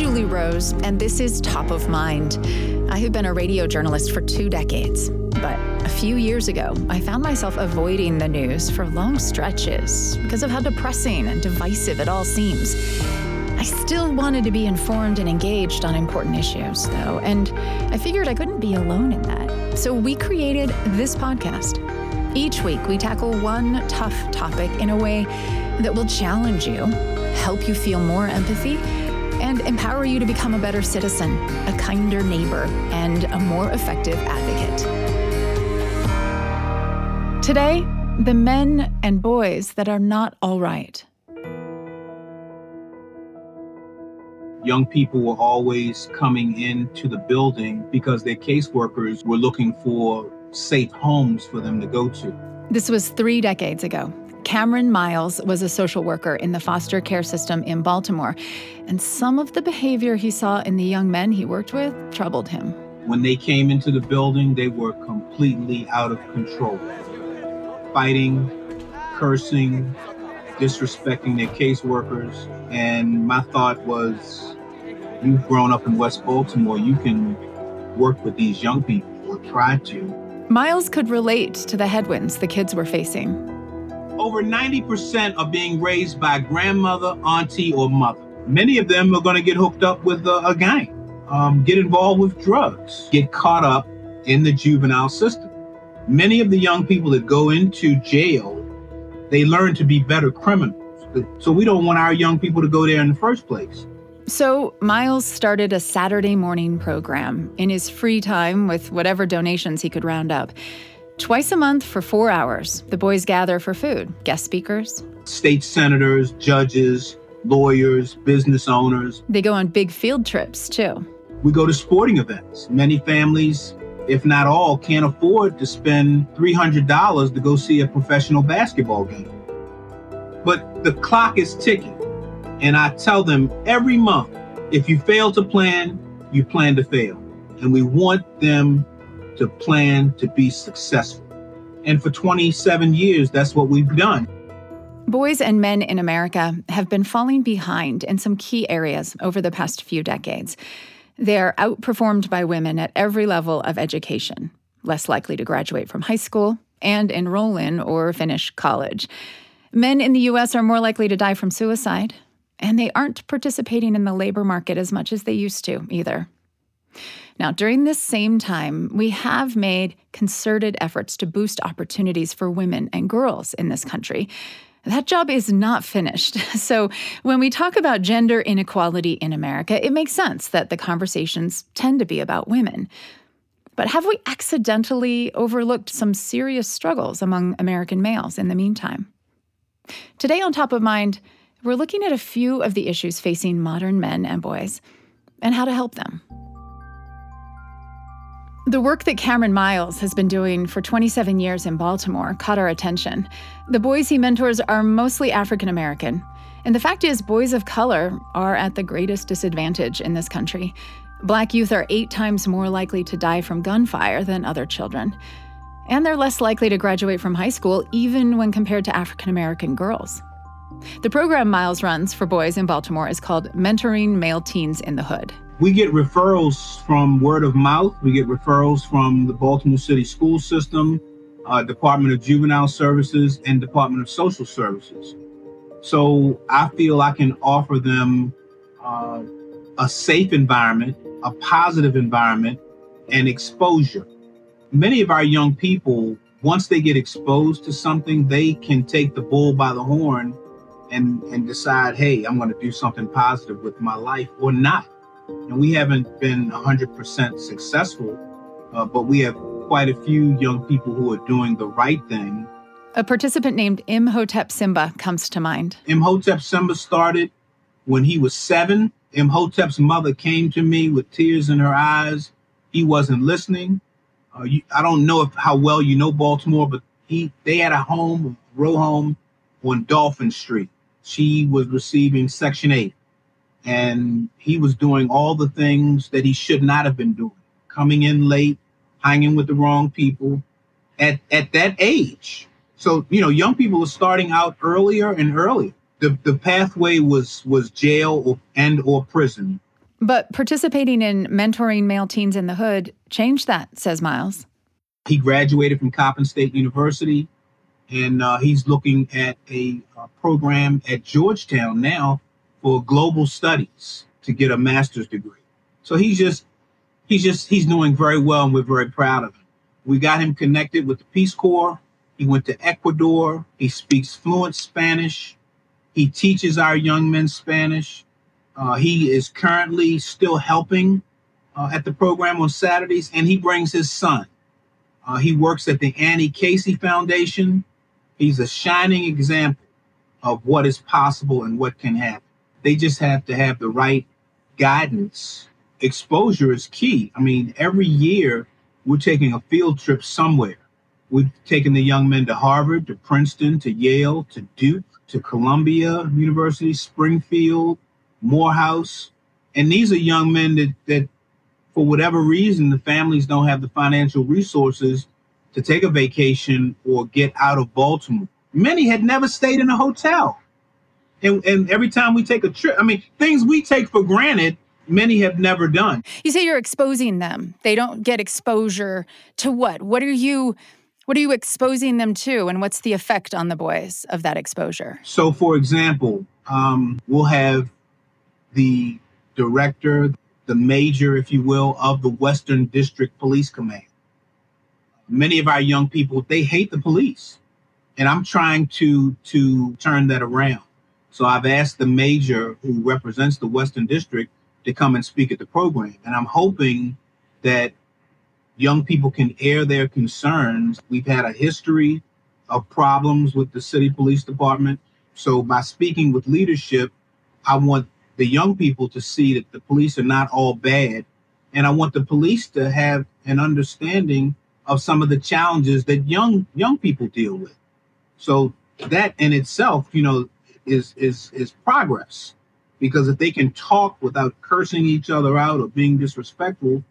Julie Rose, and this is Top of Mind. I have been a radio journalist for two decades, but a few years ago, I found myself avoiding the news for long stretches because of how depressing and divisive it all seems. I still wanted to be informed and engaged on important issues, though, and I figured I couldn't be alone in that. So we created this podcast. Each week, we tackle one tough topic in a way that will challenge you, help you feel more empathy, and empower you to become a better citizen, a kinder neighbor, and a more effective advocate. Today, the men and boys that are not all right. Young people were always coming into the building because their caseworkers were looking for safe homes for them to go to. This was three decades ago. Cameron Miles was a social worker in the foster care system in Baltimore, and some of the behavior he saw in the young men he worked with troubled him. When they came into the building, they were completely out of control. Fighting, cursing, disrespecting their caseworkers. And my thought was, you've grown up in West Baltimore, you can work with these young people or try to. Miles could relate to the headwinds the kids were facing. Over 90% are being raised by grandmother, auntie, or mother. Many of them are going to get hooked up with a, a gang, um, get involved with drugs, get caught up in the juvenile system. Many of the young people that go into jail, they learn to be better criminals. So we don't want our young people to go there in the first place. So, Miles started a Saturday morning program in his free time with whatever donations he could round up. Twice a month for four hours, the boys gather for food, guest speakers, state senators, judges, lawyers, business owners. They go on big field trips too. We go to sporting events. Many families, if not all, can't afford to spend $300 to go see a professional basketball game. But the clock is ticking. And I tell them every month if you fail to plan, you plan to fail. And we want them to plan to be successful. And for 27 years, that's what we've done. Boys and men in America have been falling behind in some key areas over the past few decades. They are outperformed by women at every level of education, less likely to graduate from high school and enroll in or finish college. Men in the U.S. are more likely to die from suicide, and they aren't participating in the labor market as much as they used to either. Now, during this same time, we have made concerted efforts to boost opportunities for women and girls in this country. That job is not finished. So, when we talk about gender inequality in America, it makes sense that the conversations tend to be about women. But have we accidentally overlooked some serious struggles among American males in the meantime? Today on Top of Mind, we're looking at a few of the issues facing modern men and boys and how to help them. The work that Cameron Miles has been doing for 27 years in Baltimore caught our attention. The boys he mentors are mostly African American. And the fact is, boys of color are at the greatest disadvantage in this country. Black youth are eight times more likely to die from gunfire than other children. And they're less likely to graduate from high school, even when compared to African American girls. The program Miles runs for boys in Baltimore is called Mentoring Male Teens in the Hood. We get referrals from word of mouth. We get referrals from the Baltimore City school system, uh, Department of Juvenile Services, and Department of Social Services. So I feel I can offer them uh, a safe environment, a positive environment, and exposure. Many of our young people, once they get exposed to something, they can take the bull by the horn and, and decide, hey, I'm going to do something positive with my life or not. And we haven't been 100% successful, uh, but we have quite a few young people who are doing the right thing. A participant named Imhotep Simba comes to mind. Imhotep Simba started when he was seven. Imhotep's mother came to me with tears in her eyes. He wasn't listening. Uh, you, I don't know if, how well you know Baltimore, but he they had a home, a row home on Dolphin Street. She was receiving Section 8 and he was doing all the things that he should not have been doing. Coming in late hanging with the wrong people. At, at that age. So you know young people were starting out earlier and earlier. The, the pathway was was jail or, and or prison. But participating in mentoring male teens in the hood changed that, says Miles. He graduated from Coppin State University, and uh, he's looking at a, a program at Georgetown now for global studies to get a master's degree. So he's just he's just he's doing very well, and we're very proud of him. We got him connected with the Peace Corps. He went to Ecuador. He speaks fluent Spanish. He teaches our young men Spanish. Uh, he is currently still helping uh, at the program on Saturdays, and he brings his son. Uh, he works at the Annie Casey Foundation. He's a shining example of what is possible and what can happen. They just have to have the right guidance. Exposure is key. I mean, every year we're taking a field trip somewhere. We've taken the young men to Harvard, to Princeton, to Yale, to Duke, to Columbia University, Springfield, Morehouse. And these are young men that, that, for whatever reason, the families don't have the financial resources to take a vacation or get out of Baltimore. Many had never stayed in a hotel. And, and every time we take a trip, I mean, things we take for granted, many have never done. You say you're exposing them. They don't get exposure to what? What are you what are you exposing them to and what's the effect on the boys of that exposure? So for example, um, we'll have the director, the major, if you will, of the Western District Police Command. Many of our young people, they hate the police. And I'm trying to to turn that around. So I've asked the major who represents the Western District to come and speak at the program. And I'm hoping that young people can air their concerns. We've had a history of problems with the city police department. So by speaking with leadership, I want the young people to see that the police are not all bad. And I want the police to have an understanding of some of the challenges that young young people deal with. So that in itself, you know, is is is progress. Because if they can talk without cursing each other out or being disrespectful,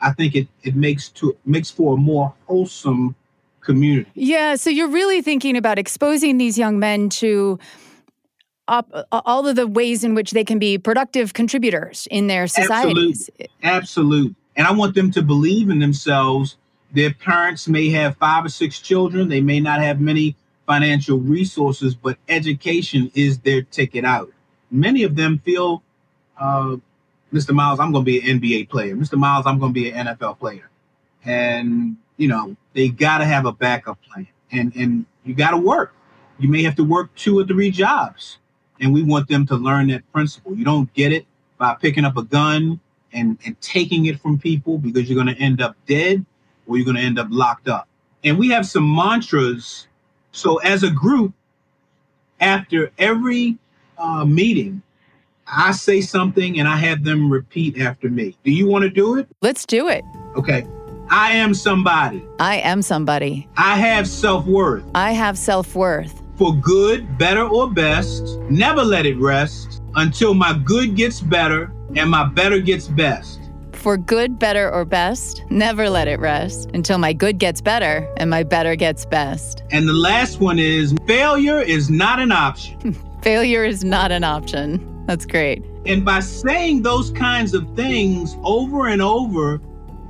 I think it it makes to makes for a more wholesome community. Yeah, so you're really thinking about exposing these young men to up, all of the ways in which they can be productive contributors in their societies. Absolutely. Absolutely. And I want them to believe in themselves. Their parents may have five or six children, they may not have many financial resources, but education is their ticket out. Many of them feel, uh, Mr. Miles, I'm going to be an NBA player. Mr. Miles, I'm going to be an NFL player. And, you know, they got to have a backup plan. And, and you got to work. You may have to work two or three jobs and we want them to learn that principle. You don't get it by picking up a gun and, and taking it from people because you're going to end up dead or you're going to end up locked up. And we have some mantras. So, as a group, after every uh, meeting, I say something and I have them repeat after me. Do you want to do it? Let's do it. Okay. I am somebody. I am somebody. I have self worth. I have self worth for good, better, or best. Never let it rest until my good gets better and my better gets best. For good, better, or best, never let it rest until my good gets better and my better gets best. And the last one is failure is not an option. failure is not an option. That's great. And by saying those kinds of things over and over,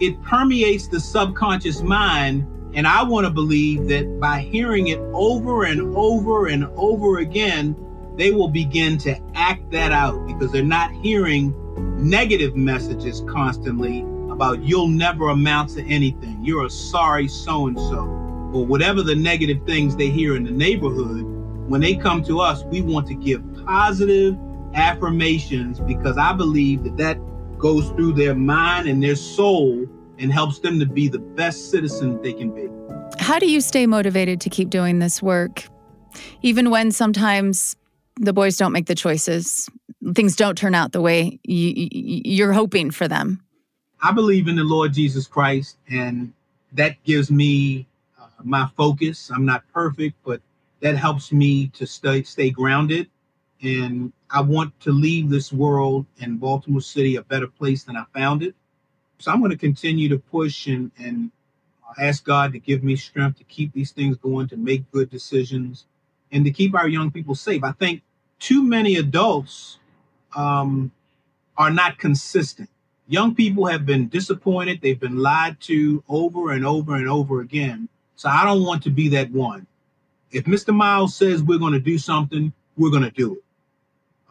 it permeates the subconscious mind and I want to believe that by hearing it over and over and over again, they will begin to act that out because they're not hearing negative messages constantly about you'll never amount to anything. You're a sorry so and so, or whatever the negative things they hear in the neighborhood. When they come to us, we want to give positive affirmations because I believe that that goes through their mind and their soul and helps them to be the best citizen they can be. How do you stay motivated to keep doing this work, even when sometimes the boys don't make the choices, things don't turn out the way you, are hoping for them? I believe in the Lord Jesus Christ, and that gives me uh, my focus. I'm not perfect, but that helps me to stay stay grounded. And I want to leave this world and Baltimore City a better place than I found it. So I'm going to continue to push and, and ask God to give me strength to keep these things going, to make good decisions, and to keep our young people safe. I think too many adults um, are not consistent. Young people have been disappointed. They've been lied to over and over and over again. So I don't want to be that one. If Mr. Miles says we're going to do something, we're going to do it.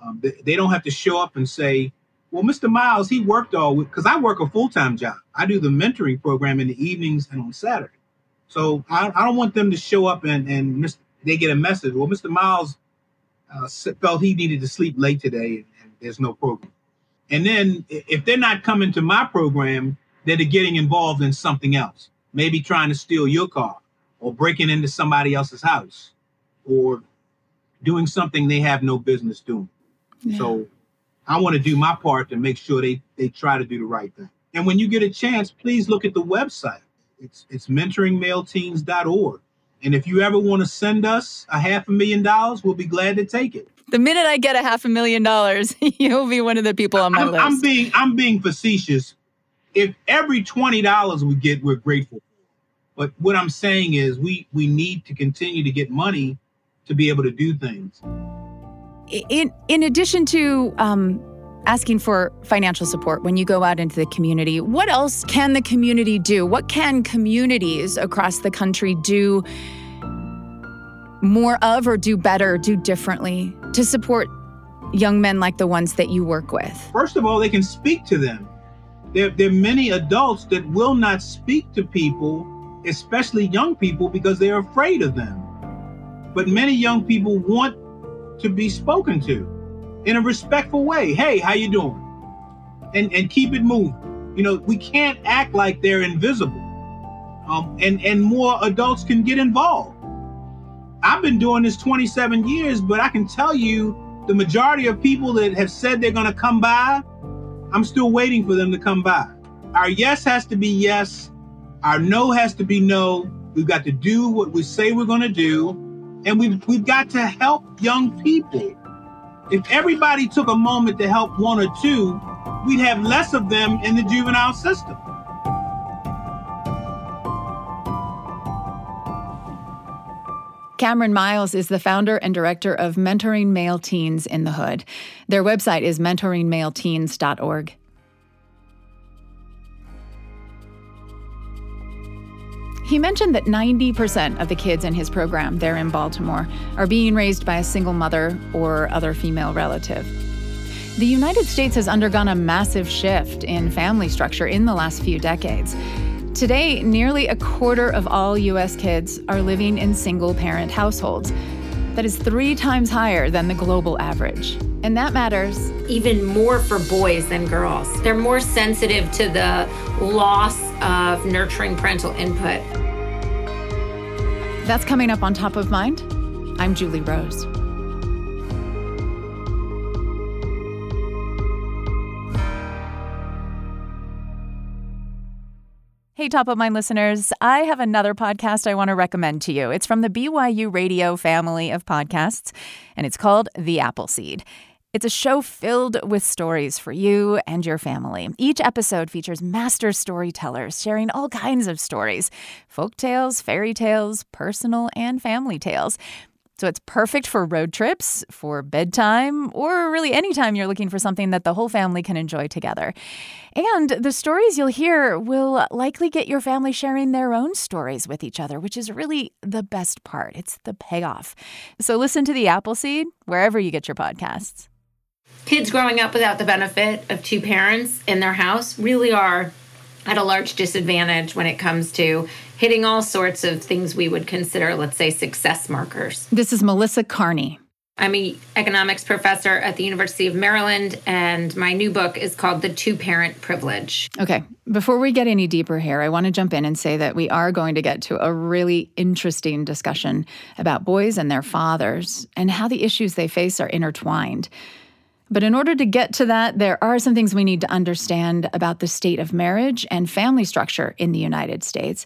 Um, they, they, don't have to show up and say, well, Mr. Miles, he worked all week because I work a full time job. I do the mentoring program in the evenings and on Saturday. So I, I don't want them to show up and, and they get a message. Well, Mr. Miles uh, felt he needed to sleep late today there's no program. And then if they're not coming to my program, they're getting involved in something else, maybe trying to steal your car or breaking into somebody else's house or doing something they have no business doing. Yeah. So I want to do my part to make sure they, they try to do the right thing. And when you get a chance, please look at the website. It's it's mentoringmaleteens.org. And if you ever want to send us a half a million dollars, we'll be glad to take it. The minute I get a half a million dollars, you'll be one of the people on my I'm, list. I'm being I'm being facetious. If every twenty dollars we get, we're grateful. For. But what I'm saying is we we need to continue to get money to be able to do things. In in addition to um, asking for financial support when you go out into the community, what else can the community do? What can communities across the country do more of or do better, do differently to support young men like the ones that you work with? First of all, they can speak to them. There, there are many adults that will not speak to people, especially young people, because they're afraid of them. But many young people want to be spoken to in a respectful way. Hey, how you doing? And and keep it moving. You know, we can't act like they're invisible. Um, and and more adults can get involved. I've been doing this 27 years, but I can tell you the majority of people that have said they're going to come by, I'm still waiting for them to come by. Our yes has to be yes, our no has to be no. We've got to do what we say we're going to do, and we've, we've got to help young people. If everybody took a moment to help one or two, we'd have less of them in the juvenile system. Cameron Miles is the founder and director of Mentoring Male Teens in the Hood. Their website is mentoringmaleteens.org. He mentioned that 90% of the kids in his program there in Baltimore are being raised by a single mother or other female relative. The United States has undergone a massive shift in family structure in the last few decades. Today, nearly a quarter of all U.S. kids are living in single parent households. That is three times higher than the global average. And that matters. Even more for boys than girls. They're more sensitive to the loss of nurturing parental input. That's coming up on Top of Mind. I'm Julie Rose. Hey, top of mind listeners, I have another podcast I want to recommend to you. It's from the BYU Radio family of podcasts, and it's called The Appleseed. It's a show filled with stories for you and your family. Each episode features master storytellers sharing all kinds of stories folk tales, fairy tales, personal and family tales. So it's perfect for road trips, for bedtime, or really anytime you're looking for something that the whole family can enjoy together. And the stories you'll hear will likely get your family sharing their own stories with each other, which is really the best part. It's the payoff. So listen to the Appleseed wherever you get your podcasts. Kids growing up without the benefit of two parents in their house really are at a large disadvantage when it comes to hitting all sorts of things we would consider, let's say, success markers. This is Melissa Kearney. I'm an economics professor at the University of Maryland, and my new book is called The Two Parent Privilege. Okay, before we get any deeper here, I want to jump in and say that we are going to get to a really interesting discussion about boys and their fathers and how the issues they face are intertwined. But in order to get to that, there are some things we need to understand about the state of marriage and family structure in the United States,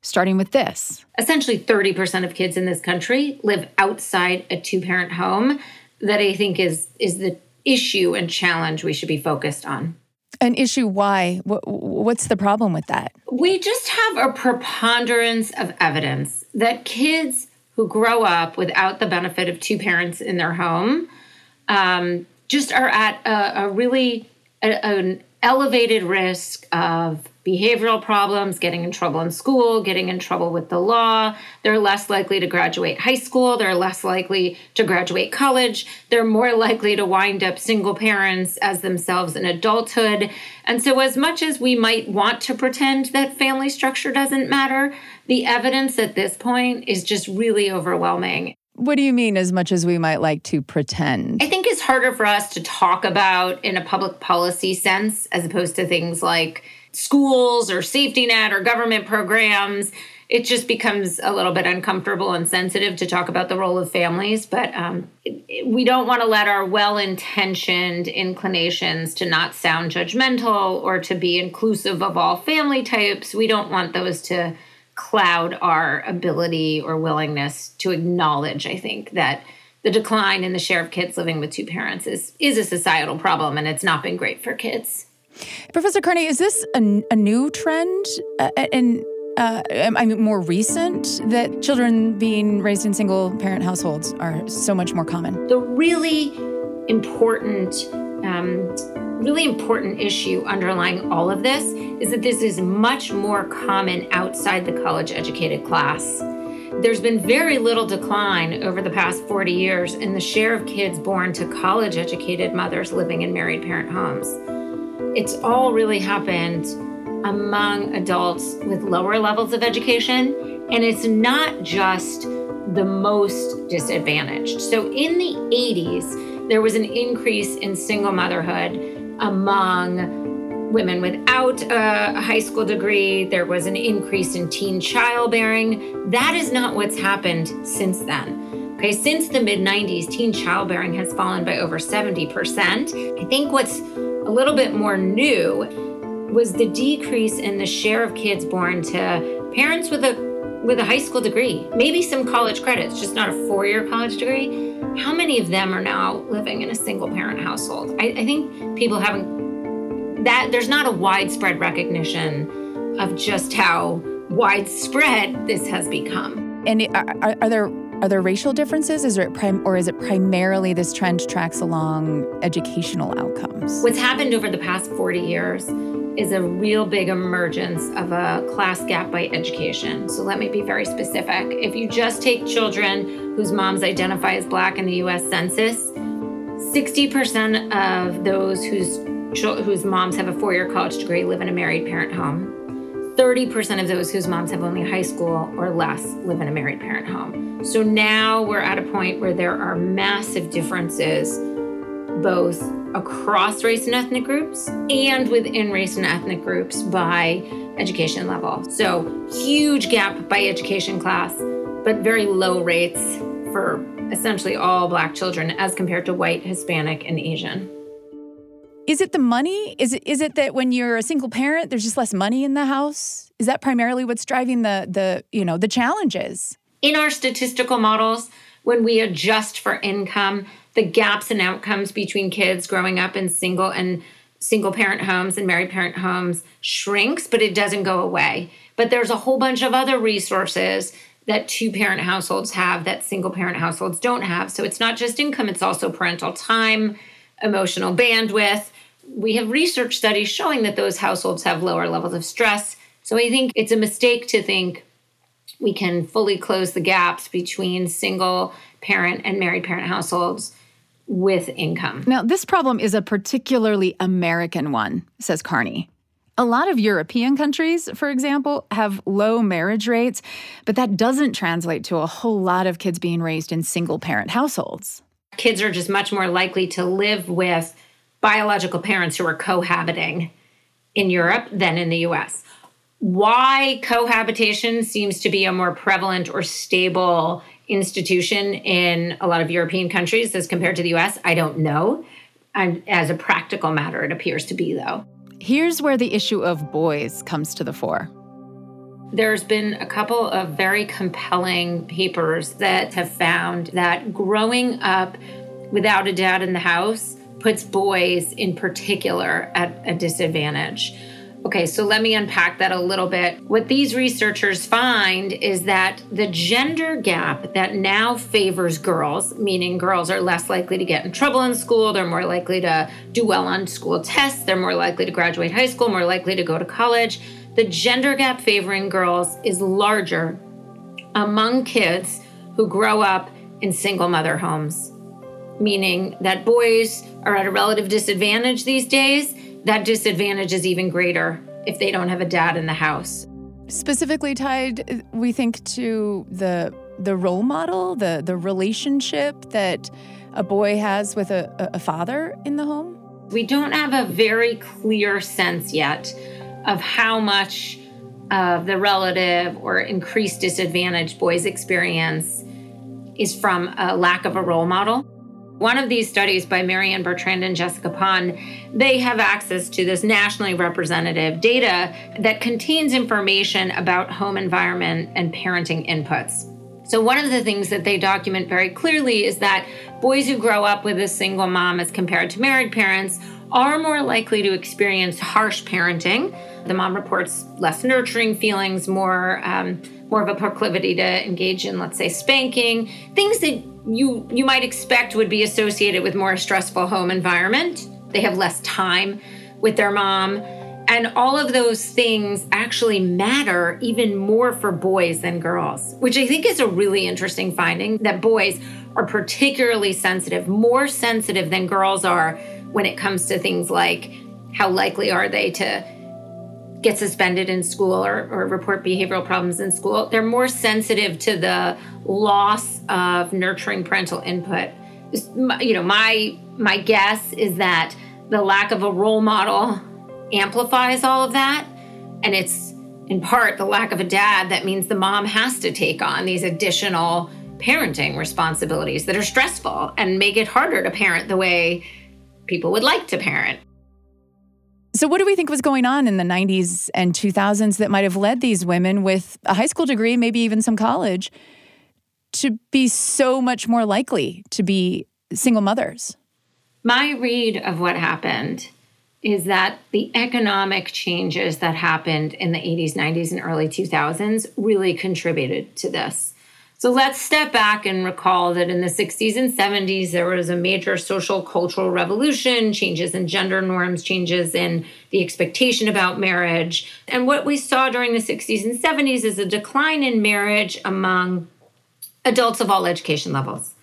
starting with this. Essentially, 30% of kids in this country live outside a two parent home. That I think is, is the issue and challenge we should be focused on. An issue why? What's the problem with that? We just have a preponderance of evidence that kids who grow up without the benefit of two parents in their home um, just are at a, a really a, an elevated risk of behavioral problems, getting in trouble in school, getting in trouble with the law. They're less likely to graduate high school. They're less likely to graduate college. They're more likely to wind up single parents as themselves in adulthood. And so, as much as we might want to pretend that family structure doesn't matter, the evidence at this point is just really overwhelming. What do you mean, as much as we might like to pretend? I think it's harder for us to talk about in a public policy sense as opposed to things like schools or safety net or government programs. It just becomes a little bit uncomfortable and sensitive to talk about the role of families. But um, we don't want to let our well intentioned inclinations to not sound judgmental or to be inclusive of all family types, we don't want those to cloud our ability or willingness to acknowledge, I think, that the decline in the share of kids living with two parents is, is a societal problem and it's not been great for kids. Professor Kearney, is this a, a new trend uh, and uh, I mean more recent that children being raised in single parent households are so much more common? The really important um, really important issue underlying all of this is that this is much more common outside the college educated class. There's been very little decline over the past 40 years in the share of kids born to college educated mothers living in married parent homes. It's all really happened among adults with lower levels of education, and it's not just the most disadvantaged. So in the 80s, there was an increase in single motherhood among women without a high school degree. There was an increase in teen childbearing. That is not what's happened since then. Okay, since the mid 90s, teen childbearing has fallen by over 70%. I think what's a little bit more new was the decrease in the share of kids born to parents with a with a high school degree, maybe some college credits, just not a four-year college degree how many of them are now living in a single parent household? I, I think people haven't that there's not a widespread recognition of just how widespread this has become. And are, are there are there racial differences? Is it prim- or is it primarily this trend tracks along educational outcomes? What's happened over the past 40 years is a real big emergence of a class gap by education. So let me be very specific. If you just take children whose moms identify as black in the US Census, 60% of those whose whose moms have a four-year college degree live in a married parent home. 30% of those whose moms have only high school or less live in a married parent home. So now we're at a point where there are massive differences both across race and ethnic groups and within race and ethnic groups by education level. So, huge gap by education class, but very low rates for essentially all Black children as compared to white, Hispanic, and Asian. Is it the money? Is it is it that when you're a single parent, there's just less money in the house? Is that primarily what's driving the the you know the challenges? In our statistical models, when we adjust for income, the gaps in outcomes between kids growing up in single and single parent homes and married parent homes shrinks, but it doesn't go away. But there's a whole bunch of other resources that two parent households have that single parent households don't have. So it's not just income, it's also parental time, emotional bandwidth. We have research studies showing that those households have lower levels of stress. So I think it's a mistake to think we can fully close the gaps between single parent and married parent households with income. Now, this problem is a particularly American one, says Kearney. A lot of European countries, for example, have low marriage rates, but that doesn't translate to a whole lot of kids being raised in single parent households. Kids are just much more likely to live with biological parents who are cohabiting in Europe than in the US. Why cohabitation seems to be a more prevalent or stable institution in a lot of European countries as compared to the US? I don't know. And as a practical matter, it appears to be, though. Here's where the issue of boys comes to the fore. There's been a couple of very compelling papers that have found that growing up without a dad in the house puts boys in particular at a disadvantage. Okay, so let me unpack that a little bit. What these researchers find is that the gender gap that now favors girls, meaning girls are less likely to get in trouble in school, they're more likely to do well on school tests, they're more likely to graduate high school, more likely to go to college. The gender gap favoring girls is larger among kids who grow up in single mother homes, meaning that boys are at a relative disadvantage these days that disadvantage is even greater if they don't have a dad in the house. Specifically tied, we think to the the role model, the the relationship that a boy has with a, a father in the home. We don't have a very clear sense yet of how much of the relative or increased disadvantage boys experience is from a lack of a role model. One of these studies by Marianne Bertrand and Jessica Pan, they have access to this nationally representative data that contains information about home environment and parenting inputs. So, one of the things that they document very clearly is that boys who grow up with a single mom as compared to married parents are more likely to experience harsh parenting. The mom reports less nurturing feelings, more um, more of a proclivity to engage in, let's say, spanking, things that you you might expect would be associated with more stressful home environment. They have less time with their mom. And all of those things actually matter even more for boys than girls, which I think is a really interesting finding that boys are particularly sensitive, more sensitive than girls are when it comes to things like how likely are they to get suspended in school or, or report behavioral problems in school. They're more sensitive to the loss of nurturing parental input. You know, my my guess is that the lack of a role model amplifies all of that, and it's in part the lack of a dad that means the mom has to take on these additional parenting responsibilities that are stressful and make it harder to parent the way people would like to parent. So, what do we think was going on in the 90s and 2000s that might have led these women with a high school degree, maybe even some college, to be so much more likely to be single mothers? My read of what happened is that the economic changes that happened in the 80s, 90s, and early 2000s really contributed to this. So let's step back and recall that in the 60s and 70s, there was a major social cultural revolution, changes in gender norms, changes in the expectation about marriage. And what we saw during the 60s and 70s is a decline in marriage among adults of all education levels.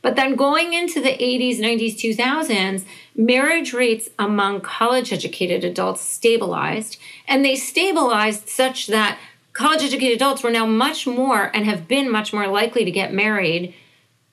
But then going into the 80s, 90s, 2000s, marriage rates among college educated adults stabilized, and they stabilized such that college educated adults were now much more and have been much more likely to get married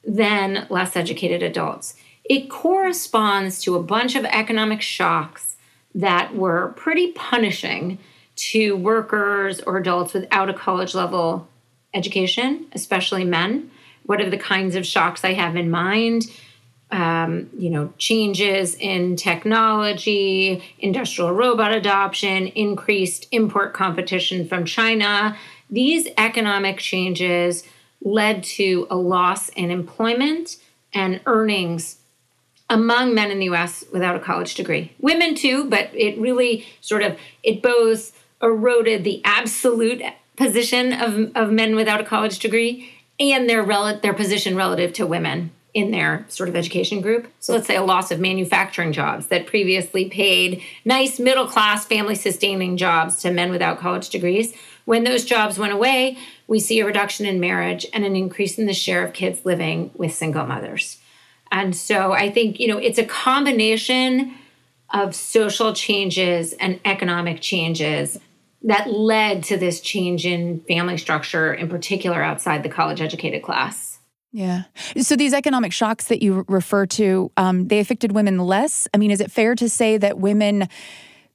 than less educated adults. It corresponds to a bunch of economic shocks that were pretty punishing to workers or adults without a college level education, especially men. What are the kinds of shocks I have in mind? Um, you know, changes in technology, industrial robot adoption, increased import competition from China. These economic changes led to a loss in employment and earnings among men in the US without a college degree. Women too, but it really sort of it both eroded the absolute position of, of men without a college degree and their rel- their position relative to women in their sort of education group. So let's say a loss of manufacturing jobs that previously paid nice middle class family sustaining jobs to men without college degrees. When those jobs went away, we see a reduction in marriage and an increase in the share of kids living with single mothers. And so I think, you know, it's a combination of social changes and economic changes that led to this change in family structure, in particular outside the college educated class. Yeah. So these economic shocks that you refer to, um, they affected women less. I mean, is it fair to say that women?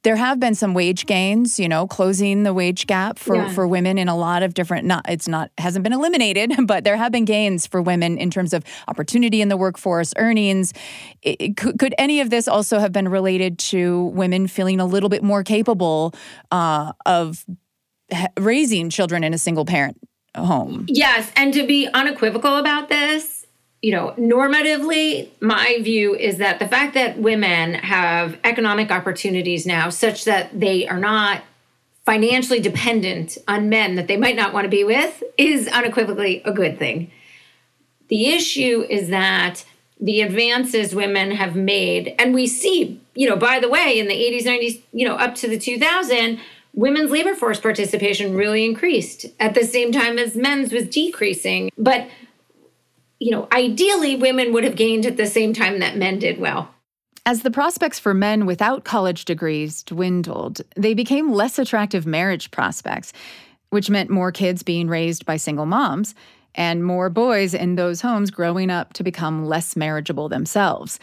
There have been some wage gains, you know, closing the wage gap for, yeah. for women in a lot of different not it's not hasn't been eliminated, but there have been gains for women in terms of opportunity in the workforce, earnings. It, could, could, any of this also have been related to women feeling a little bit more capable uh, of raising children in a single parent home. Yes. And to be unequivocal about this, you know, normatively, my view is that the fact that women have economic opportunities now such that they are not financially dependent on men that they might not want to be with is unequivocally a good thing. The issue is that the advances women have made, and we see, you know, by the way, in the 80s, 90s, you know, up to the 2000, women's labor force participation really increased at the same time as men's was decreasing. But you know, ideally women would have gained at the same time that men did well. As the prospects for men without college degrees dwindled, they became less attractive marriage prospects, which meant more kids being raised by single moms and more boys in those homes growing up to become less marriageable themselves.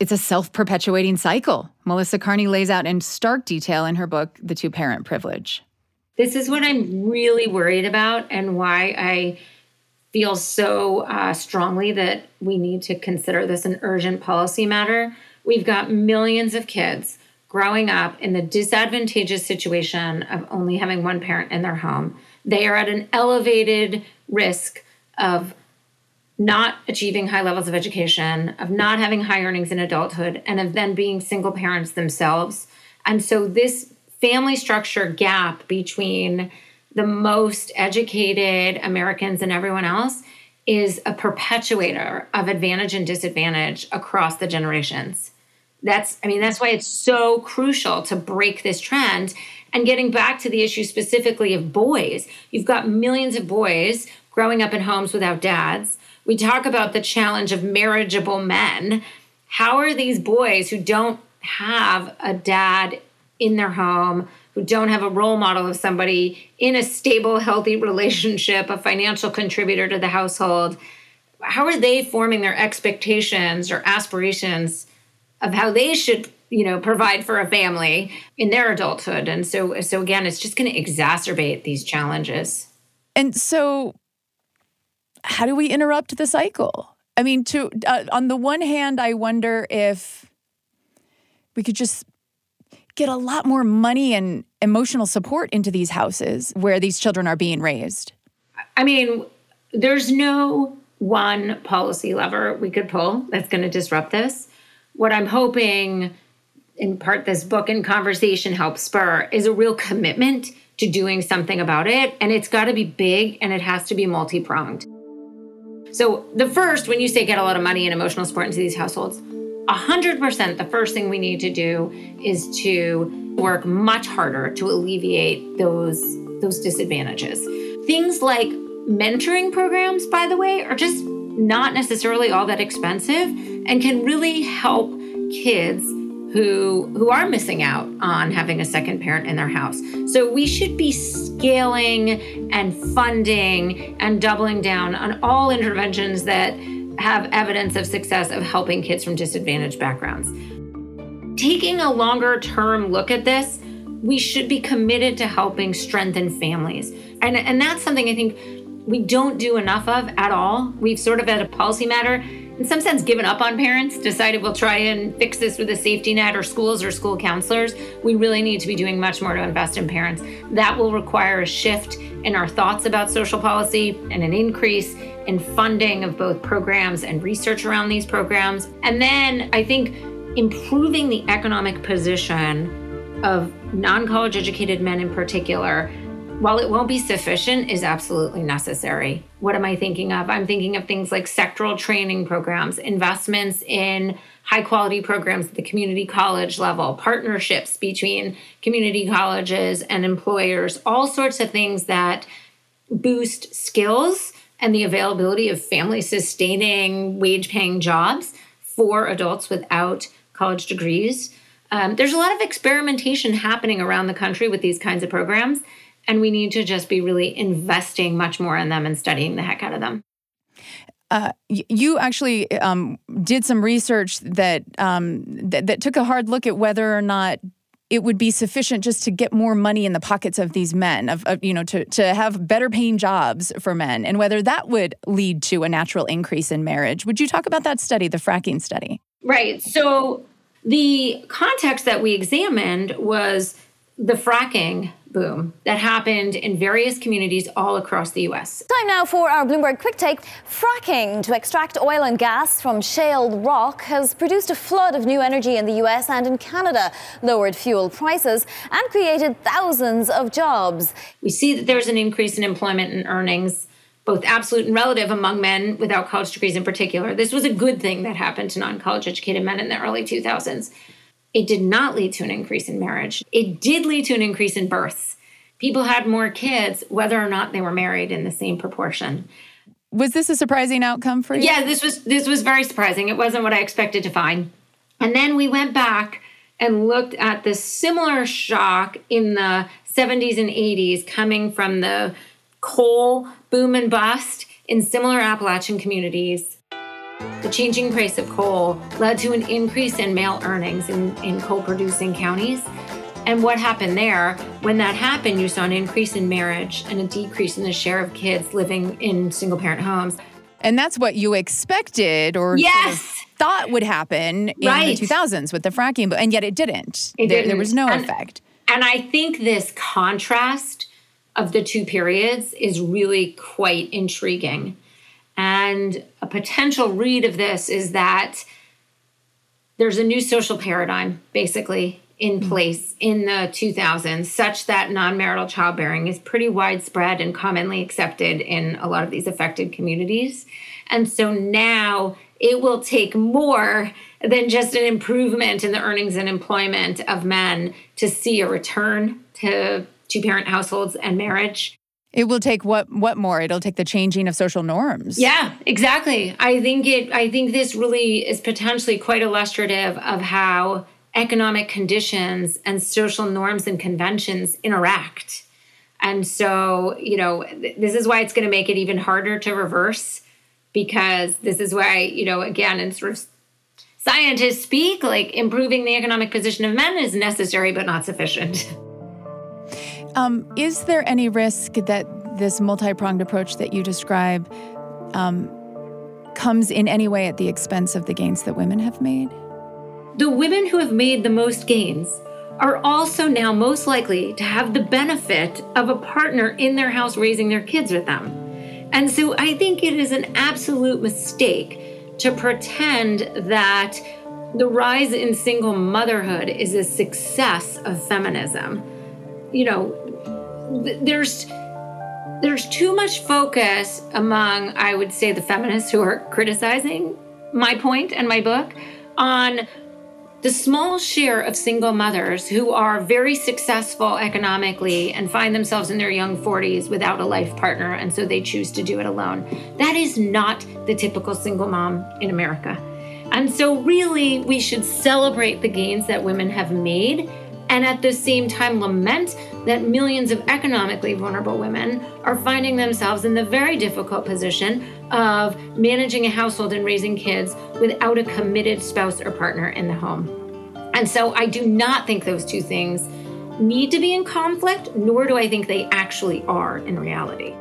It's a self perpetuating cycle, Melissa Kearney lays out in stark detail in her book, The Two Parent Privilege. This is what I'm really worried about and why I feel so uh, strongly that we need to consider this an urgent policy matter. We've got millions of kids growing up in the disadvantageous situation of only having one parent in their home. They are at an elevated risk of not achieving high levels of education, of not having high earnings in adulthood, and of then being single parents themselves. And so, this family structure gap between the most educated Americans and everyone else is a perpetuator of advantage and disadvantage across the generations. That's, I mean, that's why it's so crucial to break this trend. And getting back to the issue specifically of boys, you've got millions of boys growing up in homes without dads. We talk about the challenge of marriageable men. How are these boys who don't have a dad in their home, who don't have a role model of somebody in a stable, healthy relationship, a financial contributor to the household, how are they forming their expectations or aspirations of how they should you know provide for a family in their adulthood and so so again it's just going to exacerbate these challenges and so how do we interrupt the cycle i mean to uh, on the one hand i wonder if we could just get a lot more money and emotional support into these houses where these children are being raised? I mean, there's no one policy lever we could pull that's going to disrupt this. What I'm hoping, in part, this book and conversation helps spur is a real commitment to doing something about it. And it's got to be big and it has to be multi pronged. So, the first, when you say get a lot of money and emotional support into these households, 100% the first thing we need to do is to work much harder to alleviate those those disadvantages. Things like mentoring programs by the way are just not necessarily all that expensive and can really help kids who who are missing out on having a second parent in their house. So we should be scaling and funding and doubling down on all interventions that have evidence of success of helping kids from disadvantaged backgrounds. Taking a longer term look at this, we should be committed to helping strengthen families. And, and that's something I think we don't do enough of at all. We've sort of, at a policy matter, in some sense, given up on parents, decided we'll try and fix this with a safety net or schools or school counselors. We really need to be doing much more to invest in parents. That will require a shift in our thoughts about social policy and an increase in funding of both programs and research around these programs. And then I think improving the economic position of non college educated men in particular, while it won't be sufficient, is absolutely necessary. What am I thinking of? I'm thinking of things like sectoral training programs, investments in high quality programs at the community college level, partnerships between community colleges and employers, all sorts of things that boost skills and the availability of family sustaining, wage paying jobs for adults without college degrees. Um, there's a lot of experimentation happening around the country with these kinds of programs, and we need to just be really investing much more in them and studying the heck out of them. Uh, you actually um, did some research that, um, that that took a hard look at whether or not it would be sufficient just to get more money in the pockets of these men, of, of, you know, to to have better paying jobs for men, and whether that would lead to a natural increase in marriage. Would you talk about that study, the fracking study? Right. So the context that we examined was the fracking boom that happened in various communities all across the US. Time now for our Bloomberg Quick Take. Fracking to extract oil and gas from shale rock has produced a flood of new energy in the US and in Canada, lowered fuel prices, and created thousands of jobs. We see that there's an increase in employment and earnings both absolute and relative among men without college degrees in particular. This was a good thing that happened to non college educated men in the early 2000s. It did not lead to an increase in marriage. It did lead to an increase in births. People had more kids, whether or not they were married in the same proportion. Was this a surprising outcome for you? Yeah, this was this was very surprising. It wasn't what I expected to find. And then we went back and looked at the similar shock in the 70s and 80s coming from the coal boom and bust in similar Appalachian communities the changing price of coal led to an increase in male earnings in, in coal producing counties. And what happened there? When that happened, you saw an increase in marriage and a decrease in the share of kids living in single parent homes. And that's what you expected or yes. thought would happen in right. the 2000s with the fracking, and yet it didn't. It there, didn't. there was no and, effect. And I think this contrast of the two periods is really quite intriguing. And a potential read of this is that there's a new social paradigm basically in mm-hmm. place in the 2000s, such that non marital childbearing is pretty widespread and commonly accepted in a lot of these affected communities. And so now it will take more than just an improvement in the earnings and employment of men to see a return to two parent households and marriage. It will take what what more? It'll take the changing of social norms. Yeah, exactly. I think it I think this really is potentially quite illustrative of how economic conditions and social norms and conventions interact. And so, you know, th- this is why it's going to make it even harder to reverse because this is why, you know, again, in sort of scientists speak, like improving the economic position of men is necessary but not sufficient. Um, is there any risk that this multi pronged approach that you describe um, comes in any way at the expense of the gains that women have made? The women who have made the most gains are also now most likely to have the benefit of a partner in their house raising their kids with them. And so I think it is an absolute mistake to pretend that the rise in single motherhood is a success of feminism. You know, there's there's too much focus among i would say the feminists who are criticizing my point and my book on the small share of single mothers who are very successful economically and find themselves in their young 40s without a life partner and so they choose to do it alone. That is not the typical single mom in america. And so really we should celebrate the gains that women have made and at the same time lament that millions of economically vulnerable women are finding themselves in the very difficult position of managing a household and raising kids without a committed spouse or partner in the home. And so I do not think those two things need to be in conflict, nor do I think they actually are in reality.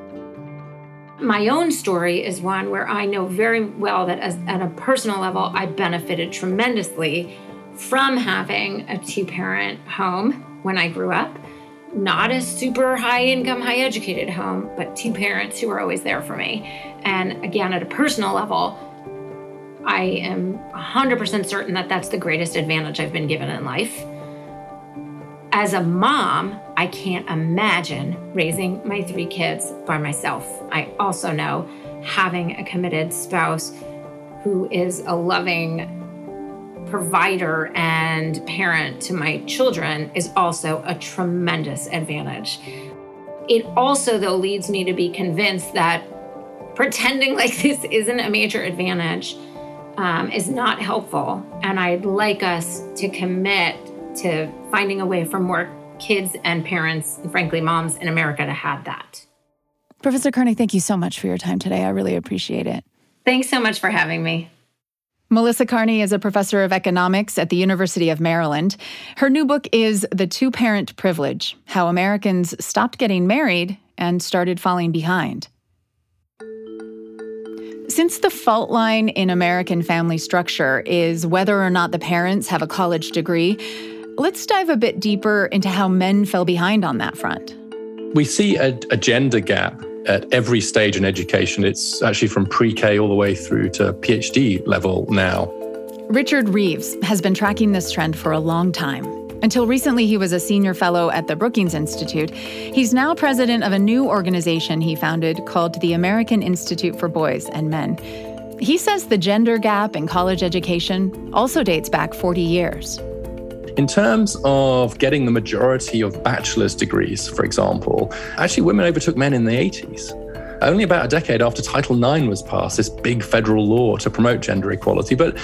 My own story is one where I know very well that as, at a personal level, I benefited tremendously from having a two parent home when I grew up. Not a super high income, high educated home, but two parents who were always there for me. And again, at a personal level, I am 100% certain that that's the greatest advantage I've been given in life. As a mom, I can't imagine raising my three kids by myself. I also know having a committed spouse who is a loving, provider and parent to my children is also a tremendous advantage. It also, though, leads me to be convinced that pretending like this isn't a major advantage um, is not helpful. And I'd like us to commit to finding a way for more kids and parents, and frankly, moms in America to have that. Professor Kearney, thank you so much for your time today. I really appreciate it. Thanks so much for having me. Melissa Kearney is a professor of economics at the University of Maryland. Her new book is The Two Parent Privilege How Americans Stopped Getting Married and Started Falling Behind. Since the fault line in American family structure is whether or not the parents have a college degree, let's dive a bit deeper into how men fell behind on that front. We see a, a gender gap at every stage in education. It's actually from pre K all the way through to PhD level now. Richard Reeves has been tracking this trend for a long time. Until recently, he was a senior fellow at the Brookings Institute. He's now president of a new organization he founded called the American Institute for Boys and Men. He says the gender gap in college education also dates back 40 years. In terms of getting the majority of bachelor's degrees, for example, actually women overtook men in the 80s only about a decade after Title IX was passed, this big federal law to promote gender equality. But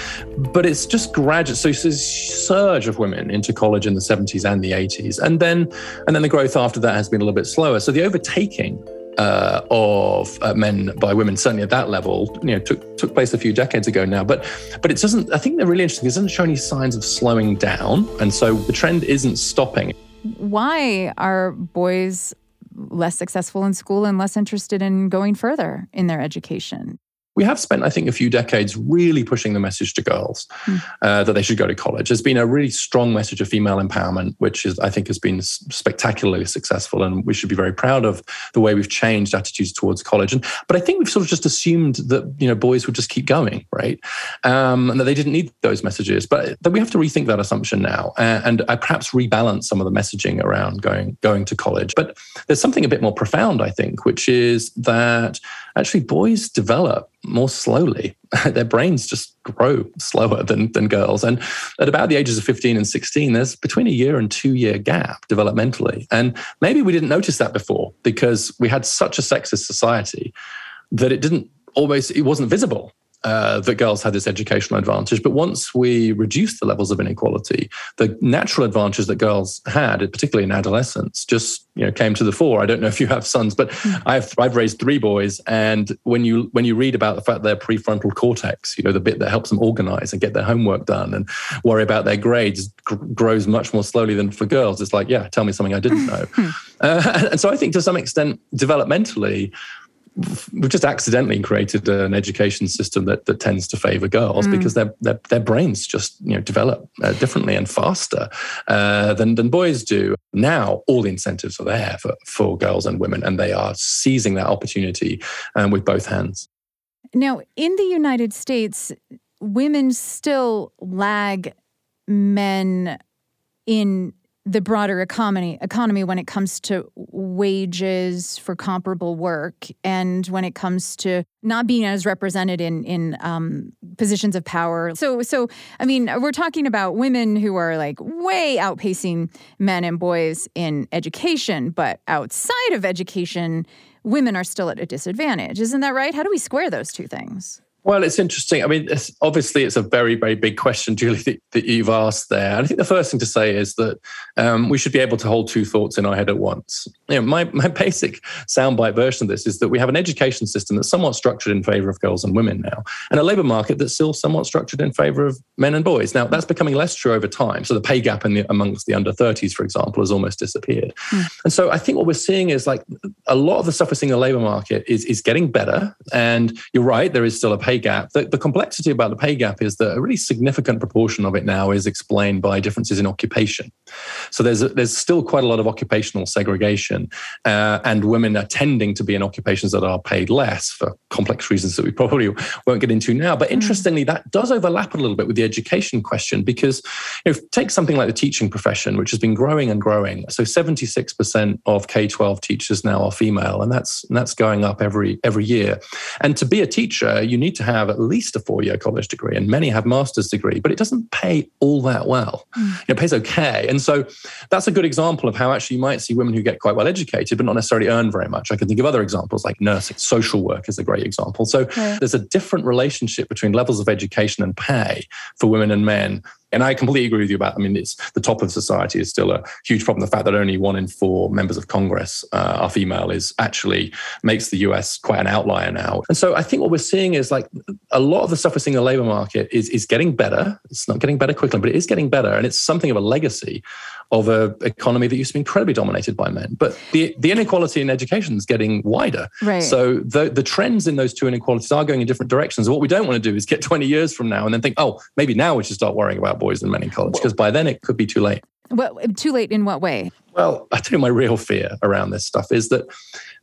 but it's just graduate. So it's a surge of women into college in the 70s and the 80s, and then and then the growth after that has been a little bit slower. So the overtaking uh, of uh, men by women, certainly at that level, you know, took took place a few decades ago now. But but it doesn't. I think they're really interesting. It doesn't show any signs of slowing down, and so the trend isn't stopping. Why are boys less successful in school and less interested in going further in their education we have spent, I think, a few decades really pushing the message to girls mm. uh, that they should go to college. There's been a really strong message of female empowerment, which is, I think, has been spectacularly successful, and we should be very proud of the way we've changed attitudes towards college. And but I think we've sort of just assumed that you know boys would just keep going, right, um, and that they didn't need those messages. But that we have to rethink that assumption now, uh, and uh, perhaps rebalance some of the messaging around going going to college. But there's something a bit more profound, I think, which is that actually boys develop more slowly. Their brains just grow slower than, than girls. And at about the ages of 15 and 16, there's between a year and two year gap developmentally. And maybe we didn't notice that before because we had such a sexist society that it didn't always, it wasn't visible uh, that girls had this educational advantage. But once we reduced the levels of inequality, the natural advantages that girls had, particularly in adolescence, just you know came to the fore. I don't know if you have sons, but mm. I've I've raised three boys, and when you when you read about the fact their prefrontal cortex, you know the bit that helps them organize and get their homework done and worry about their grades, g- grows much more slowly than for girls. It's like, yeah, tell me something I didn't know. uh, and so I think to some extent, developmentally we've just accidentally created an education system that, that tends to favor girls mm. because their, their, their brains just you know develop uh, differently and faster uh, than than boys do. Now all the incentives are there for, for girls and women, and they are seizing that opportunity um, with both hands. Now, in the United States, women still lag men in the broader economy economy when it comes to wages for comparable work and when it comes to not being as represented in in um, positions of power. So so I mean we're talking about women who are like way outpacing men and boys in education, but outside of education, women are still at a disadvantage. Isn't that right? How do we square those two things? Well, it's interesting. I mean, it's, obviously, it's a very, very big question, Julie, that, that, you've asked there. And I think the first thing to say is that um, we should be able to hold two thoughts in our head at once. You know, my, my basic soundbite version of this is that we have an education system that's somewhat structured in favor of girls and women now, and a labor market that's still somewhat structured in favor of men and boys. Now, that's becoming less true over time. So the pay gap in the, amongst the under 30s, for example, has almost disappeared. Mm. And so I think what we're seeing is like a lot of the stuff we're seeing in the labor market is, is getting better. And you're right, there is still a pay gap. The, the, complexity about the pay gap is that a really significant proportion of it now is explained by differences in occupation. So there's a, there's still quite a lot of occupational segregation, uh, and women are tending to be in occupations that are paid less for complex reasons that we probably won't get into now. But mm. interestingly, that does overlap a little bit with the education question because you know, take something like the teaching profession, which has been growing and growing. So 76% of K-12 teachers now are female, and that's and that's going up every every year. And to be a teacher, you need to have at least a four year college degree, and many have master's degree, but it doesn't pay all that well. Mm. It pays okay. And so that's a good example of how actually you might see women who get quite well educated, but not necessarily earn very much. I can think of other examples like nursing, social work is a great example. So yeah. there's a different relationship between levels of education and pay for women and men and I completely agree with you about. I mean, it's the top of society is still a huge problem. The fact that only one in four members of Congress uh, are female is actually makes the US quite an outlier now. And so I think what we're seeing is like a lot of the stuff we're seeing in the labor market is is getting better. It's not getting better quickly, but it is getting better, and it's something of a legacy of an economy that used to be incredibly dominated by men. But the, the inequality in education is getting wider. Right. So the, the trends in those two inequalities are going in different directions. what we don't want to do is get 20 years from now and then think, oh, maybe now we should start worrying about boys and men in college, because by then it could be too late. What too late in what way? Well, I tell you, my real fear around this stuff is that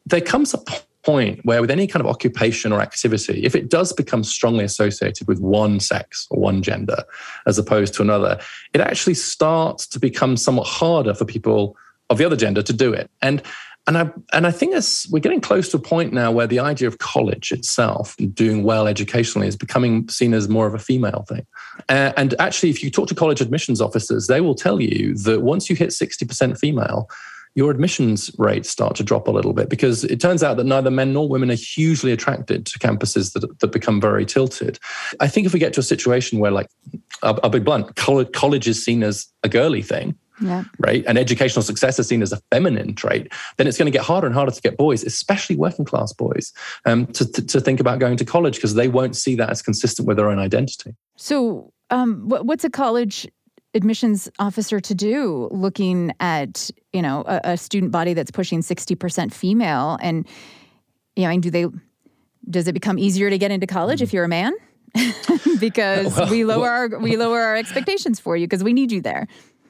there comes a point where, with any kind of occupation or activity, if it does become strongly associated with one sex or one gender as opposed to another, it actually starts to become somewhat harder for people of the other gender to do it. And and I and I think as we're getting close to a point now where the idea of college itself, doing well educationally, is becoming seen as more of a female thing. Uh, and actually, if you talk to college admissions officers, they will tell you that once you hit sixty percent female, your admissions rates start to drop a little bit because it turns out that neither men nor women are hugely attracted to campuses that, that become very tilted. I think if we get to a situation where, like, I'll, I'll be blunt, college, college is seen as a girly thing, yeah. right? And educational success is seen as a feminine trait, then it's going to get harder and harder to get boys, especially working class boys, um, to, to, to, think about going to college because they won't see that as consistent with their own identity. So, um, what's a college admissions officer to do looking at, you know, a, a student body that's pushing 60% female? And, you know, and do they, does it become easier to get into college mm-hmm. if you're a man? because well, we lower well, our we lower our expectations for you because we need you there.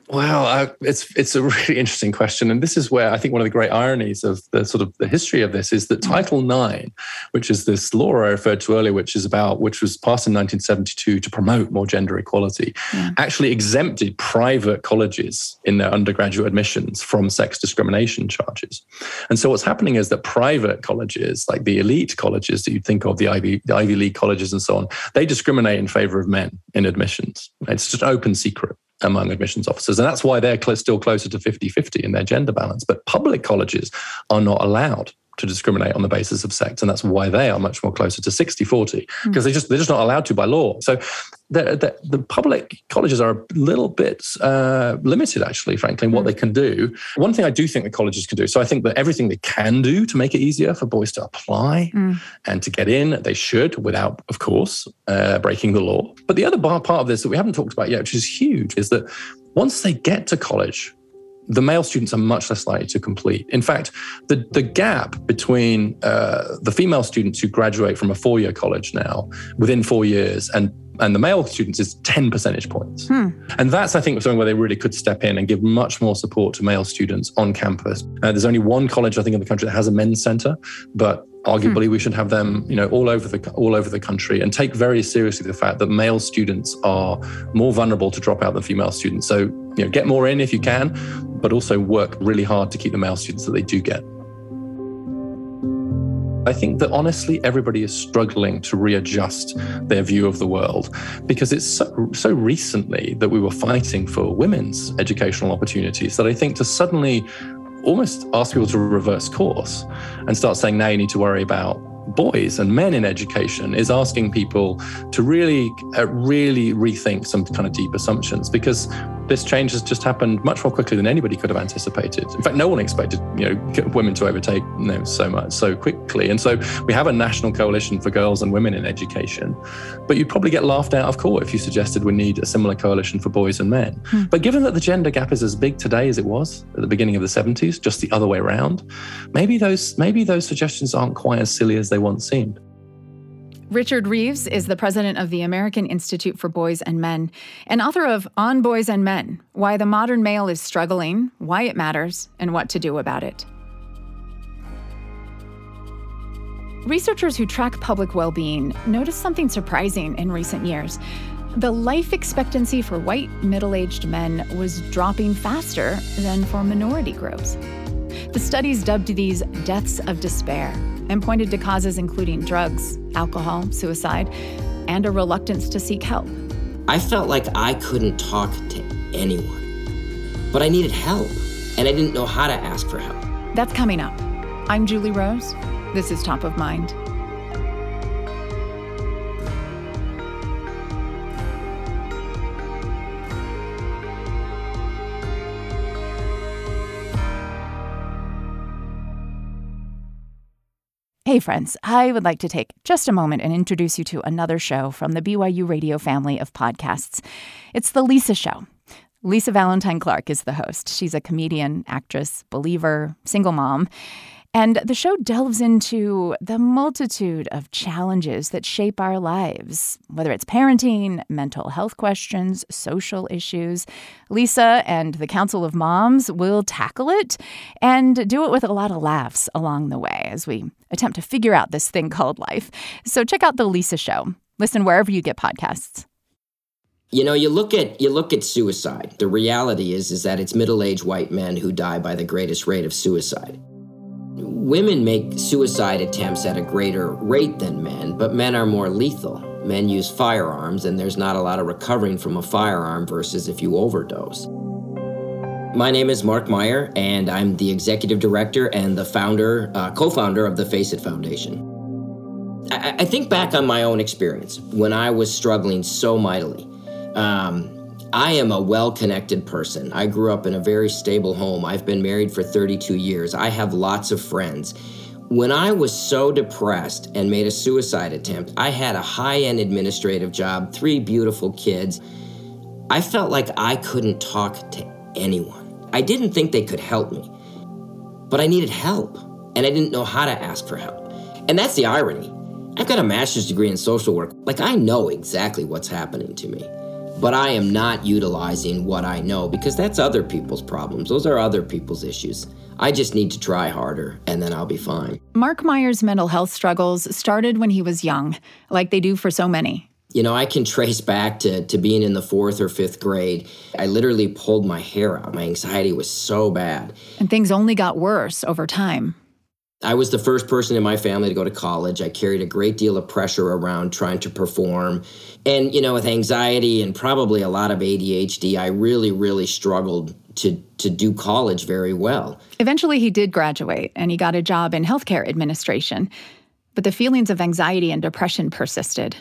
Well, uh, it's it's a really interesting question, and this is where I think one of the great ironies of the sort of the history of this is that mm. Title IX, which is this law I referred to earlier, which is about which was passed in 1972 to promote more gender equality, yeah. actually exempted private colleges in their undergraduate admissions from sex discrimination charges. And so what's happening is that private colleges, like the elite colleges that you'd think of, the Ivy the Ivy League colleges and so on, they discriminate in favor of men in admissions. It's just an open secret among admissions officers. And that's why they're still closer to 50 50 in their gender balance. But public colleges are not allowed to discriminate on the basis of sex. And that's why they are much more closer to 60 40, because mm. they just, they're just not allowed to by law. So the, the, the public colleges are a little bit uh, limited, actually, frankly, in what mm. they can do. One thing I do think the colleges can do, so I think that everything they can do to make it easier for boys to apply mm. and to get in, they should, without, of course, uh, breaking the law. But the other part of this that we haven't talked about yet, which is huge, is that once they get to college, the male students are much less likely to complete. In fact, the, the gap between uh, the female students who graduate from a four year college now within four years and and the male students is 10 percentage points. Hmm. And that's, I think, something where they really could step in and give much more support to male students on campus. Uh, there's only one college, I think, in the country that has a men's center, but arguably hmm. we should have them you know all over the all over the country and take very seriously the fact that male students are more vulnerable to drop out than female students so you know get more in if you can but also work really hard to keep the male students that they do get I think that honestly, everybody is struggling to readjust their view of the world because it's so, so recently that we were fighting for women's educational opportunities that I think to suddenly almost ask people to reverse course and start saying now you need to worry about boys and men in education is asking people to really, uh, really rethink some kind of deep assumptions. Because this change has just happened much more quickly than anybody could have anticipated. In fact, no one expected you know women to overtake you know, so much so quickly. And so we have a national coalition for girls and women in education, but you'd probably get laughed out of court if you suggested we need a similar coalition for boys and men. Hmm. But given that the gender gap is as big today as it was at the beginning of the 70s, just the other way around, maybe those maybe those suggestions aren't quite as silly as they once seemed. Richard Reeves is the president of the American Institute for Boys and Men and author of On Boys and Men Why the Modern Male is Struggling, Why It Matters, and What to Do About It. Researchers who track public well being noticed something surprising in recent years. The life expectancy for white middle aged men was dropping faster than for minority groups. The studies dubbed these deaths of despair and pointed to causes including drugs, alcohol, suicide, and a reluctance to seek help. I felt like I couldn't talk to anyone, but I needed help, and I didn't know how to ask for help. That's coming up. I'm Julie Rose. This is Top of Mind. Hey, friends, I would like to take just a moment and introduce you to another show from the BYU radio family of podcasts. It's The Lisa Show. Lisa Valentine Clark is the host. She's a comedian, actress, believer, single mom. And the show delves into the multitude of challenges that shape our lives, whether it's parenting, mental health questions, social issues. Lisa and the Council of Moms will tackle it and do it with a lot of laughs along the way as we attempt to figure out this thing called life. So check out The Lisa Show. Listen wherever you get podcasts. You know, you look at you look at suicide. The reality is is that it's middle-aged white men who die by the greatest rate of suicide. Women make suicide attempts at a greater rate than men, but men are more lethal. Men use firearms, and there's not a lot of recovering from a firearm versus if you overdose. My name is Mark Meyer, and I'm the executive director and the founder, uh, co founder of the Face It Foundation. I, think back on my own experience when I was struggling so mightily. Um, I am a well connected person. I grew up in a very stable home. I've been married for 32 years. I have lots of friends. When I was so depressed and made a suicide attempt, I had a high end administrative job, three beautiful kids. I felt like I couldn't talk to anyone. I didn't think they could help me, but I needed help, and I didn't know how to ask for help. And that's the irony. I've got a master's degree in social work. Like, I know exactly what's happening to me but I am not utilizing what I know because that's other people's problems. Those are other people's issues. I just need to try harder and then I'll be fine. Mark Meyer's mental health struggles started when he was young, like they do for so many. You know, I can trace back to, to being in the fourth or fifth grade. I literally pulled my hair out. My anxiety was so bad. And things only got worse over time. I was the first person in my family to go to college. I carried a great deal of pressure around trying to perform. And, you know, with anxiety and probably a lot of ADHD, I really, really struggled to, to do college very well. Eventually, he did graduate and he got a job in healthcare administration. But the feelings of anxiety and depression persisted.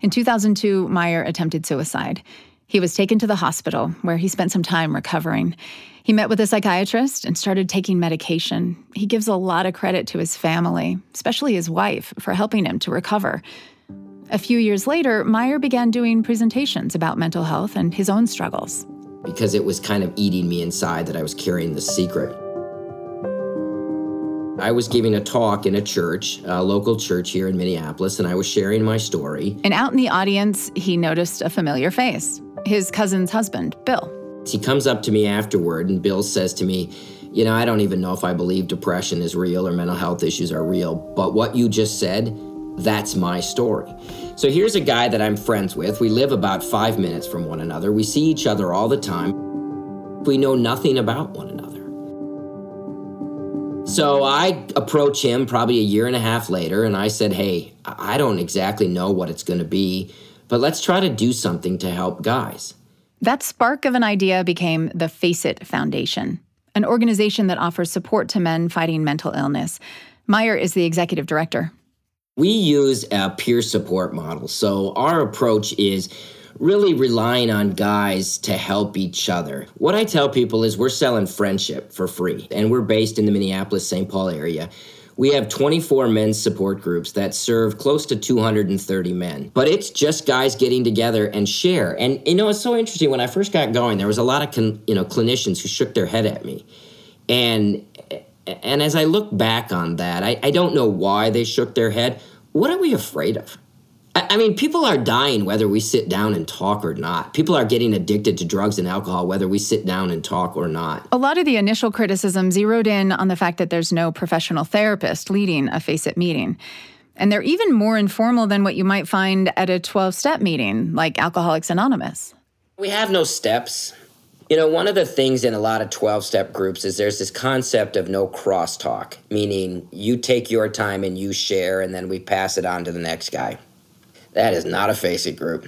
In 2002, Meyer attempted suicide. He was taken to the hospital where he spent some time recovering. He met with a psychiatrist and started taking medication. He gives a lot of credit to his family, especially his wife, for helping him to recover. A few years later, Meyer began doing presentations about mental health and his own struggles. Because it was kind of eating me inside that I was carrying the secret. I was giving a talk in a church, a local church here in Minneapolis, and I was sharing my story. And out in the audience, he noticed a familiar face his cousin's husband, Bill. He comes up to me afterward, and Bill says to me, You know, I don't even know if I believe depression is real or mental health issues are real, but what you just said, that's my story. So here's a guy that I'm friends with. We live about five minutes from one another. We see each other all the time. We know nothing about one another. So I approach him probably a year and a half later, and I said, Hey, I don't exactly know what it's going to be, but let's try to do something to help guys. That spark of an idea became the Face It Foundation, an organization that offers support to men fighting mental illness. Meyer is the executive director. We use a peer support model. So our approach is really relying on guys to help each other. What I tell people is we're selling friendship for free, and we're based in the Minneapolis St. Paul area. We have 24 men's support groups that serve close to 230 men. But it's just guys getting together and share. And you know, it's so interesting. When I first got going, there was a lot of con, you know clinicians who shook their head at me, and and as I look back on that, I, I don't know why they shook their head. What are we afraid of? I mean, people are dying whether we sit down and talk or not. People are getting addicted to drugs and alcohol whether we sit down and talk or not. A lot of the initial criticism zeroed in on the fact that there's no professional therapist leading a Face It meeting. And they're even more informal than what you might find at a 12 step meeting like Alcoholics Anonymous. We have no steps. You know, one of the things in a lot of 12 step groups is there's this concept of no crosstalk, meaning you take your time and you share, and then we pass it on to the next guy. That is not a face it group.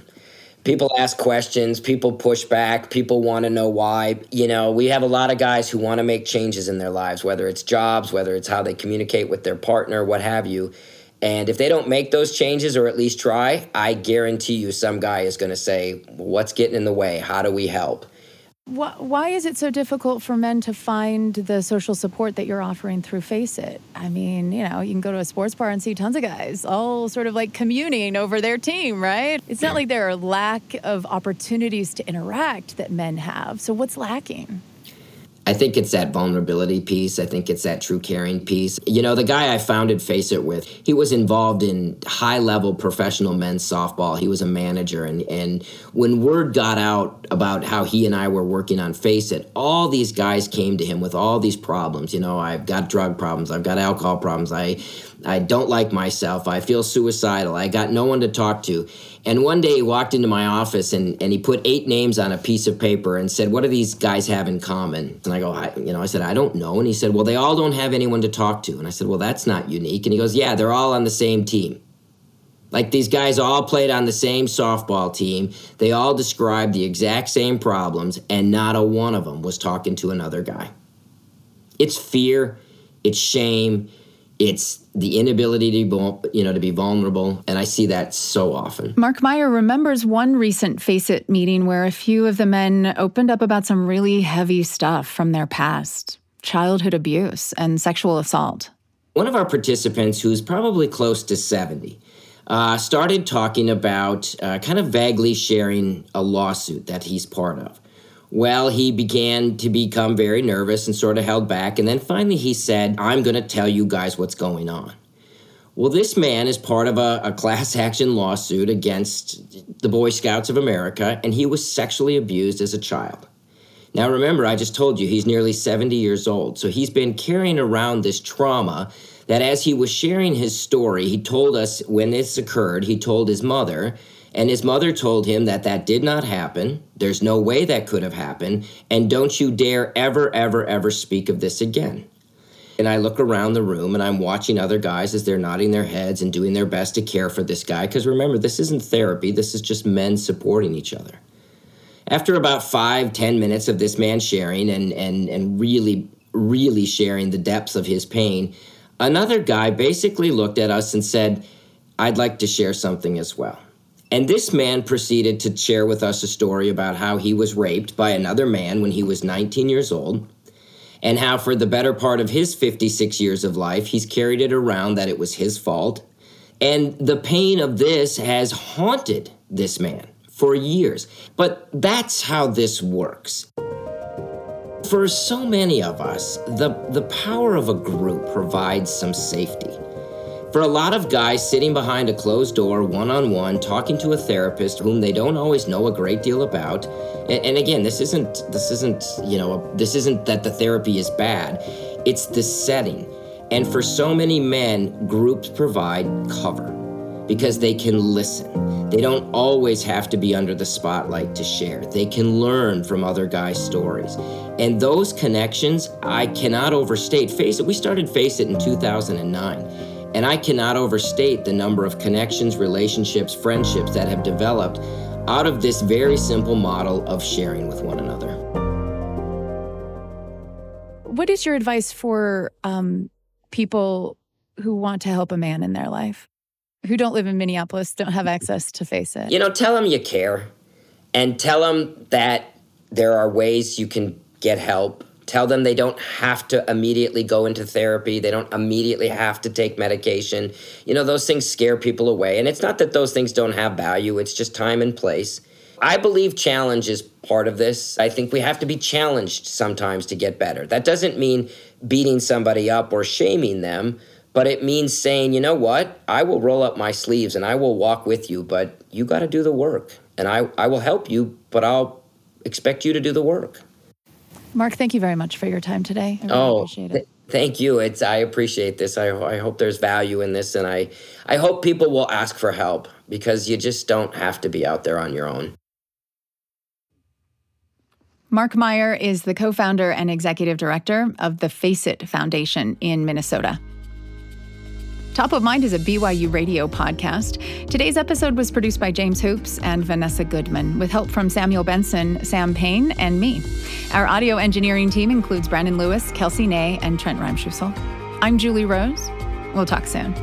People ask questions, people push back, people want to know why. You know, we have a lot of guys who want to make changes in their lives, whether it's jobs, whether it's how they communicate with their partner, what have you. And if they don't make those changes or at least try, I guarantee you some guy is going to say, What's getting in the way? How do we help? Why is it so difficult for men to find the social support that you're offering through Face It? I mean, you know, you can go to a sports bar and see tons of guys all sort of like communing over their team, right? It's not like there are lack of opportunities to interact that men have. So what's lacking? I think it's that vulnerability piece. I think it's that true caring piece. You know, the guy I founded Face It with, he was involved in high level professional men's softball. He was a manager. And, and when word got out about how he and I were working on Face It, all these guys came to him with all these problems. You know, I've got drug problems, I've got alcohol problems, I, I don't like myself, I feel suicidal, I got no one to talk to. And one day he walked into my office and, and he put eight names on a piece of paper and said, What do these guys have in common? And I go, I, You know, I said, I don't know. And he said, Well, they all don't have anyone to talk to. And I said, Well, that's not unique. And he goes, Yeah, they're all on the same team. Like these guys all played on the same softball team. They all described the exact same problems, and not a one of them was talking to another guy. It's fear, it's shame, it's the inability to be, you know to be vulnerable and i see that so often. Mark meyer remembers one recent face it meeting where a few of the men opened up about some really heavy stuff from their past childhood abuse and sexual assault. One of our participants who's probably close to 70 uh, started talking about uh, kind of vaguely sharing a lawsuit that he's part of well, he began to become very nervous and sort of held back. And then finally he said, I'm going to tell you guys what's going on. Well, this man is part of a, a, class action lawsuit against the Boy Scouts of America, and he was sexually abused as a child. Now, remember, I just told you he's nearly 70 years old, so he's been carrying around this trauma that as he was sharing his story, he told us when this occurred, he told his mother and his mother told him that that did not happen. There's no way that could have happened. And don't you dare ever, ever, ever speak of this again. And I look around the room and I'm watching other guys as they're nodding their heads and doing their best to care for this guy. Because remember, this isn't therapy, this is just men supporting each other. After about five, ten minutes of this man sharing and, and, and really, really sharing the depths of his pain, another guy basically looked at us and said, I'd like to share something as well. And this man proceeded to share with us a story about how he was raped by another man when he was 19 years old, and how for the better part of his 56 years of life, he's carried it around that it was his fault. And the pain of this has haunted this man for years. But that's how this works. For so many of us, the, the power of a group provides some safety. For a lot of guys sitting behind a closed door, one on one, talking to a therapist whom they don't always know a great deal about, and, and again, this isn't this isn't you know this isn't that the therapy is bad, it's the setting. And for so many men, groups provide cover because they can listen. They don't always have to be under the spotlight to share. They can learn from other guys' stories. And those connections, I cannot overstate. Face it, we started Face It in 2009. And I cannot overstate the number of connections, relationships, friendships that have developed out of this very simple model of sharing with one another. What is your advice for um, people who want to help a man in their life, who don't live in Minneapolis, don't have access to face it? You know, tell them you care and tell them that there are ways you can get help Tell them they don't have to immediately go into therapy. They don't immediately have to take medication. You know, those things scare people away. And it's not that those things don't have value, it's just time and place. I believe challenge is part of this. I think we have to be challenged sometimes to get better. That doesn't mean beating somebody up or shaming them, but it means saying, you know what, I will roll up my sleeves and I will walk with you, but you got to do the work. And I, I will help you, but I'll expect you to do the work. Mark, thank you very much for your time today. Really oh, appreciate it. Th- thank you. It's I appreciate this. I, I hope there's value in this, and I I hope people will ask for help because you just don't have to be out there on your own. Mark Meyer is the co founder and executive director of the Face It Foundation in Minnesota. Top of Mind is a BYU radio podcast. Today's episode was produced by James Hoops and Vanessa Goodman, with help from Samuel Benson, Sam Payne, and me. Our audio engineering team includes Brandon Lewis, Kelsey Ney, and Trent Reimschussel. I'm Julie Rose. We'll talk soon.